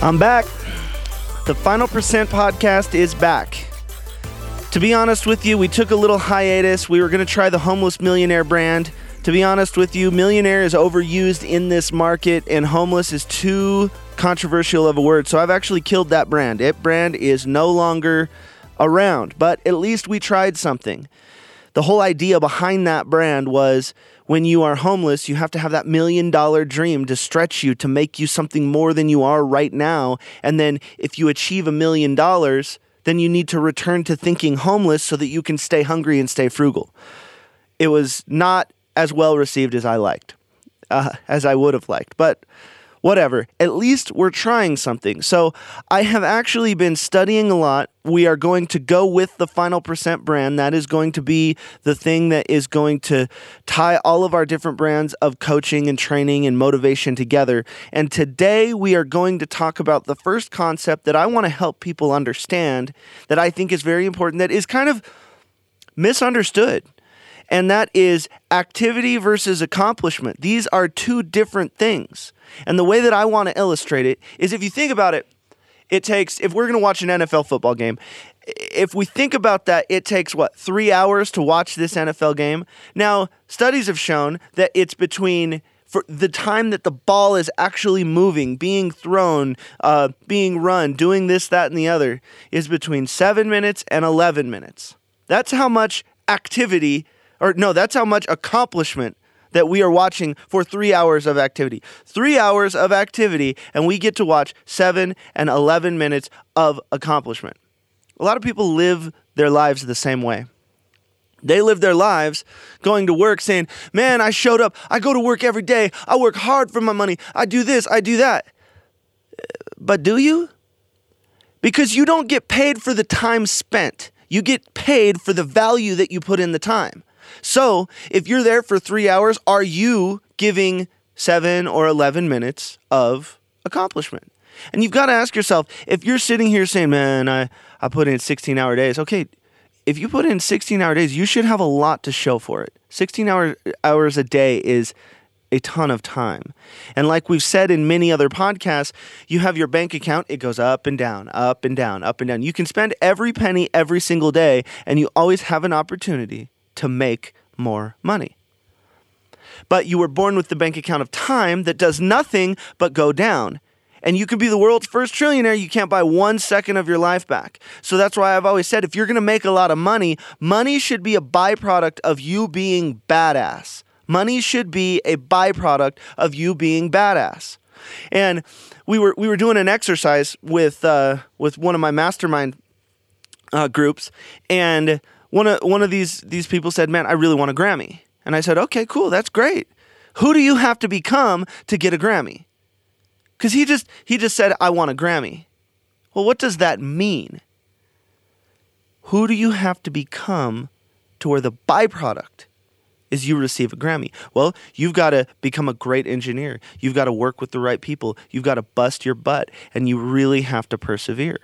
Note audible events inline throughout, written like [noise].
I'm back. The Final Percent podcast is back. To be honest with you, we took a little hiatus. We were going to try the Homeless Millionaire brand. To be honest with you, millionaire is overused in this market, and homeless is too controversial of a word. So I've actually killed that brand. It brand is no longer around, but at least we tried something. The whole idea behind that brand was when you are homeless, you have to have that million dollar dream to stretch you to make you something more than you are right now. And then if you achieve a million dollars, then you need to return to thinking homeless so that you can stay hungry and stay frugal. It was not as well received as I liked, uh, as I would have liked. But whatever. At least we're trying something. So I have actually been studying a lot. We are going to go with the Final Percent brand. That is going to be the thing that is going to tie all of our different brands of coaching and training and motivation together. And today we are going to talk about the first concept that I want to help people understand that I think is very important, that is kind of misunderstood and that is activity versus accomplishment. These are two different things. And the way that I want to illustrate it is if you think about it, it takes, if we're going to watch an NFL football game, if we think about that, it takes what, three hours to watch this NFL game? Now, studies have shown that it's between for the time that the ball is actually moving, being thrown, uh, being run, doing this, that, and the other, is between seven minutes and 11 minutes. That's how much activity or no, that's how much accomplishment that we are watching for three hours of activity. Three hours of activity, and we get to watch seven and 11 minutes of accomplishment. A lot of people live their lives the same way. They live their lives going to work saying, Man, I showed up. I go to work every day. I work hard for my money. I do this, I do that. But do you? Because you don't get paid for the time spent, you get paid for the value that you put in the time. So if you're there for three hours, are you giving seven or 11 minutes of accomplishment? And you've got to ask yourself if you're sitting here saying, man, I, I put in 16 hour days, okay, if you put in 16 hour days, you should have a lot to show for it. 16 hour, hours a day is a ton of time. And like we've said in many other podcasts, you have your bank account, it goes up and down, up and down, up and down. You can spend every penny every single day, and you always have an opportunity to make more money. But you were born with the bank account of time that does nothing but go down. And you could be the world's first trillionaire, you can't buy one second of your life back. So that's why I've always said if you're gonna make a lot of money, money should be a byproduct of you being badass. Money should be a byproduct of you being badass. And we were we were doing an exercise with uh, with one of my mastermind uh, groups, and one of one of these these people said, "Man, I really want a Grammy." And I said, "Okay, cool. That's great. Who do you have to become to get a Grammy?" Cuz he just he just said, "I want a Grammy." Well, what does that mean? Who do you have to become to where the byproduct is you receive a Grammy? Well, you've got to become a great engineer. You've got to work with the right people. You've got to bust your butt and you really have to persevere.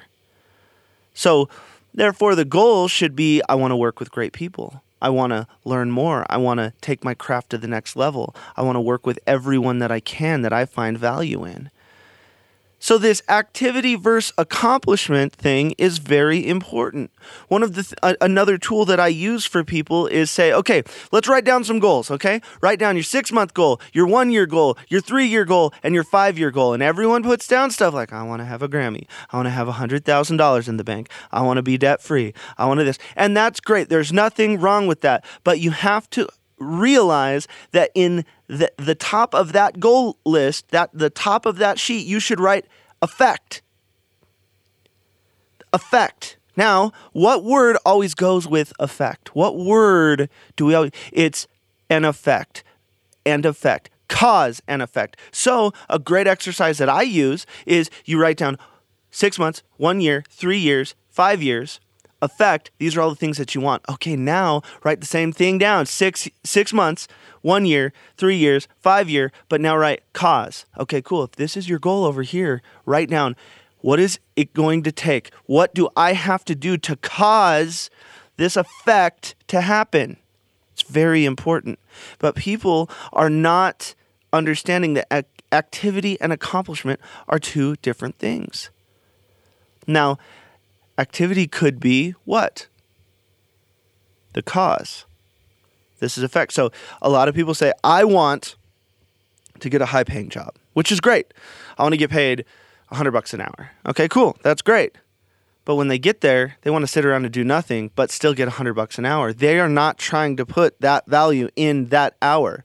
So, Therefore, the goal should be I want to work with great people. I want to learn more. I want to take my craft to the next level. I want to work with everyone that I can that I find value in. So this activity versus accomplishment thing is very important. One of the th- uh, another tool that I use for people is say, okay, let's write down some goals, okay? Write down your 6-month goal, your 1-year goal, your 3-year goal, and your 5-year goal. And everyone puts down stuff like I want to have a Grammy. I want to have $100,000 in the bank. I want to be debt-free. I want to this. And that's great. There's nothing wrong with that. But you have to realize that in the, the top of that goal list, that the top of that sheet, you should write effect. Effect. Now, what word always goes with effect? What word do we always? It's an effect and effect, cause and effect. So, a great exercise that I use is you write down six months, one year, three years, five years, effect these are all the things that you want. Okay now write the same thing down. Six six months one year three years five year but now write cause. Okay cool. If this is your goal over here write down what is it going to take? What do i have to do to cause this effect to happen? It's very important. But people are not understanding that activity and accomplishment are two different things. Now, activity could be what? The cause. This is effect. So a lot of people say, I want to get a high paying job, which is great. I want to get paid 100 bucks an hour. Okay, cool. That's great. But when they get there, they want to sit around and do nothing, but still get 100 bucks an hour. They are not trying to put that value in that hour.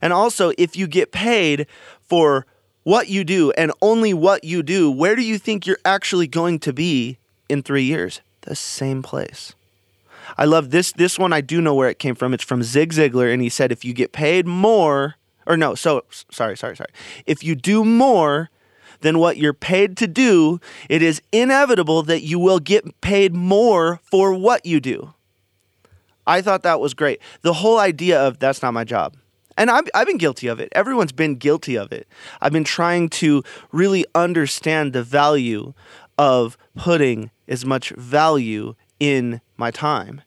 And also, if you get paid for what you do and only what you do, where do you think you're actually going to be in three years? The same place. I love this. This one, I do know where it came from. It's from Zig Ziglar, and he said, if you get paid more, or no, so sorry, sorry, sorry. If you do more, than what you're paid to do, it is inevitable that you will get paid more for what you do. I thought that was great. The whole idea of that's not my job. And I've, I've been guilty of it. Everyone's been guilty of it. I've been trying to really understand the value of putting as much value in my time.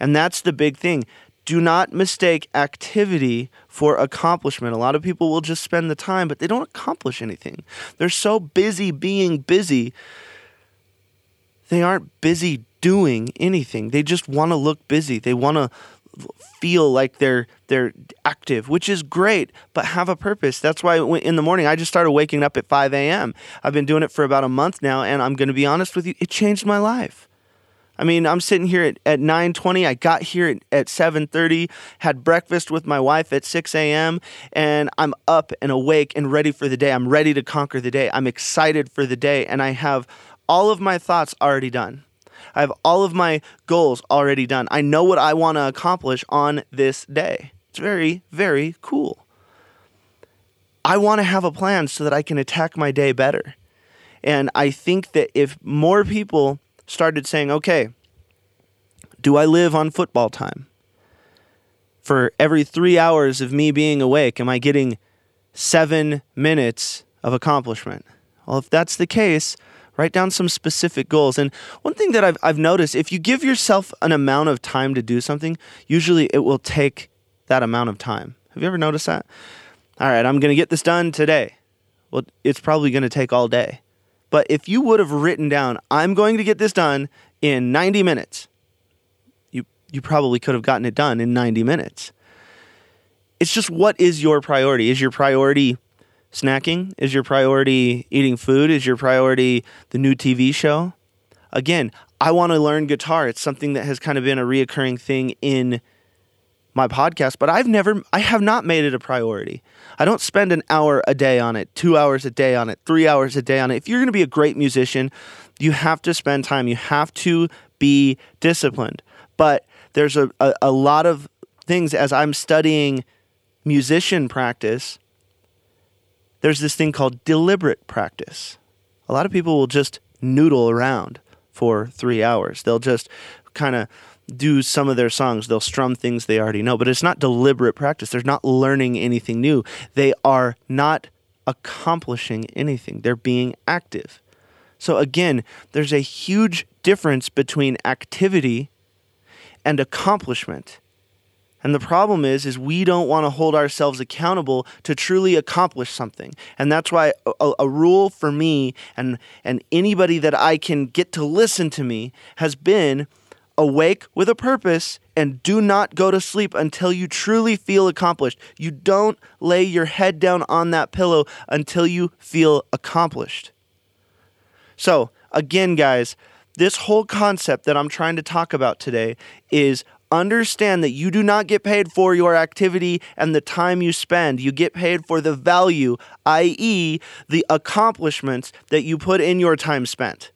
And that's the big thing do not mistake activity for accomplishment. A lot of people will just spend the time, but they don't accomplish anything. They're so busy being busy, they aren't busy doing anything. They just want to look busy. They want to feel like they're they're active, which is great, but have a purpose. That's why in the morning I just started waking up at 5 a.m. I've been doing it for about a month now, and I'm going to be honest with you, it changed my life. I mean, I'm sitting here at, at 9:20. I got here at, at 7:30, had breakfast with my wife at 6 a.m., and I'm up and awake and ready for the day. I'm ready to conquer the day. I'm excited for the day, and I have all of my thoughts already done. I have all of my goals already done. I know what I want to accomplish on this day. It's very, very cool. I want to have a plan so that I can attack my day better. And I think that if more people started saying, okay, do I live on football time? For every three hours of me being awake, am I getting seven minutes of accomplishment? Well, if that's the case, write down some specific goals. And one thing that I've, I've noticed if you give yourself an amount of time to do something, usually it will take that amount of time. Have you ever noticed that? All right, I'm going to get this done today. Well, it's probably going to take all day. But if you would have written down, I'm going to get this done in 90 minutes, you, you probably could have gotten it done in 90 minutes. It's just what is your priority? Is your priority snacking? Is your priority eating food? Is your priority the new TV show? Again, I want to learn guitar. It's something that has kind of been a reoccurring thing in my podcast, but I've never, I have not made it a priority. I don't spend an hour a day on it, two hours a day on it, three hours a day on it. If you're going to be a great musician, you have to spend time. You have to be disciplined. But there's a, a, a lot of things as I'm studying musician practice, there's this thing called deliberate practice. A lot of people will just noodle around for three hours. They'll just kind of do some of their songs. They'll strum things they already know, but it's not deliberate practice. They're not learning anything new. They are not accomplishing anything. They're being active. So again, there's a huge difference between activity and accomplishment. And the problem is is we don't want to hold ourselves accountable to truly accomplish something. And that's why a, a, rule for me and and anybody that I can get to listen to me has been awake with a purpose and do not go to sleep until you truly feel accomplished. You don't lay your head down on that pillow until you feel accomplished. So, again, guys, this whole concept that I'm trying to talk about today is understand that you do not get paid for your activity and the time you spend. You get paid for the value, i.e., the accomplishments that you put in your time spent.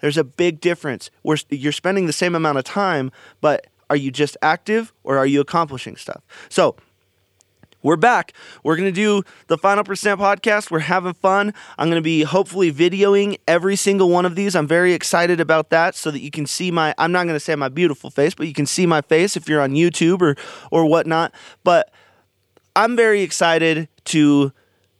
There's a big difference. Where you're spending the same amount of time, but are you just active or are you accomplishing stuff? So, we're back. We're going to do the Final Percent podcast. We're having fun. I'm going to be hopefully videoing every single one of these. I'm very excited about that so that you can see my, I'm not going to say my beautiful face, but you can see my face if you're on YouTube or, or whatnot. But I'm very excited to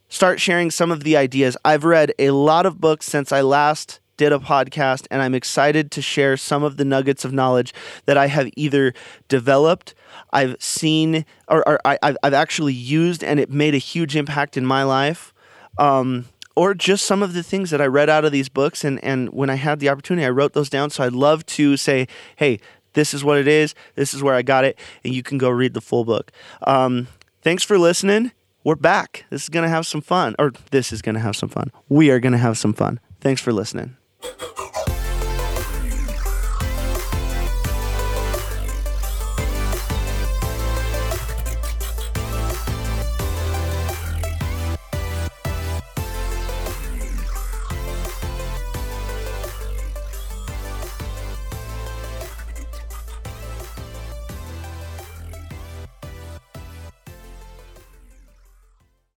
start sharing some of the ideas. I've read a lot of books since I last did a podcast, and I'm excited to share some of the nuggets of knowledge that I have either developed, I've seen, or, or I, I've actually used, and it made a huge impact in my life, Um, or just some of the things that I read out of these books. And, and when I had the opportunity, I wrote those down. So I'd love to say, hey, this is what it is. This is where I got it. And you can go read the full book. Um, thanks for listening. We're back. This is going to have some fun. Or this is going to have some fun. We are going to have some fun. Thanks for listening. Thank [laughs] you.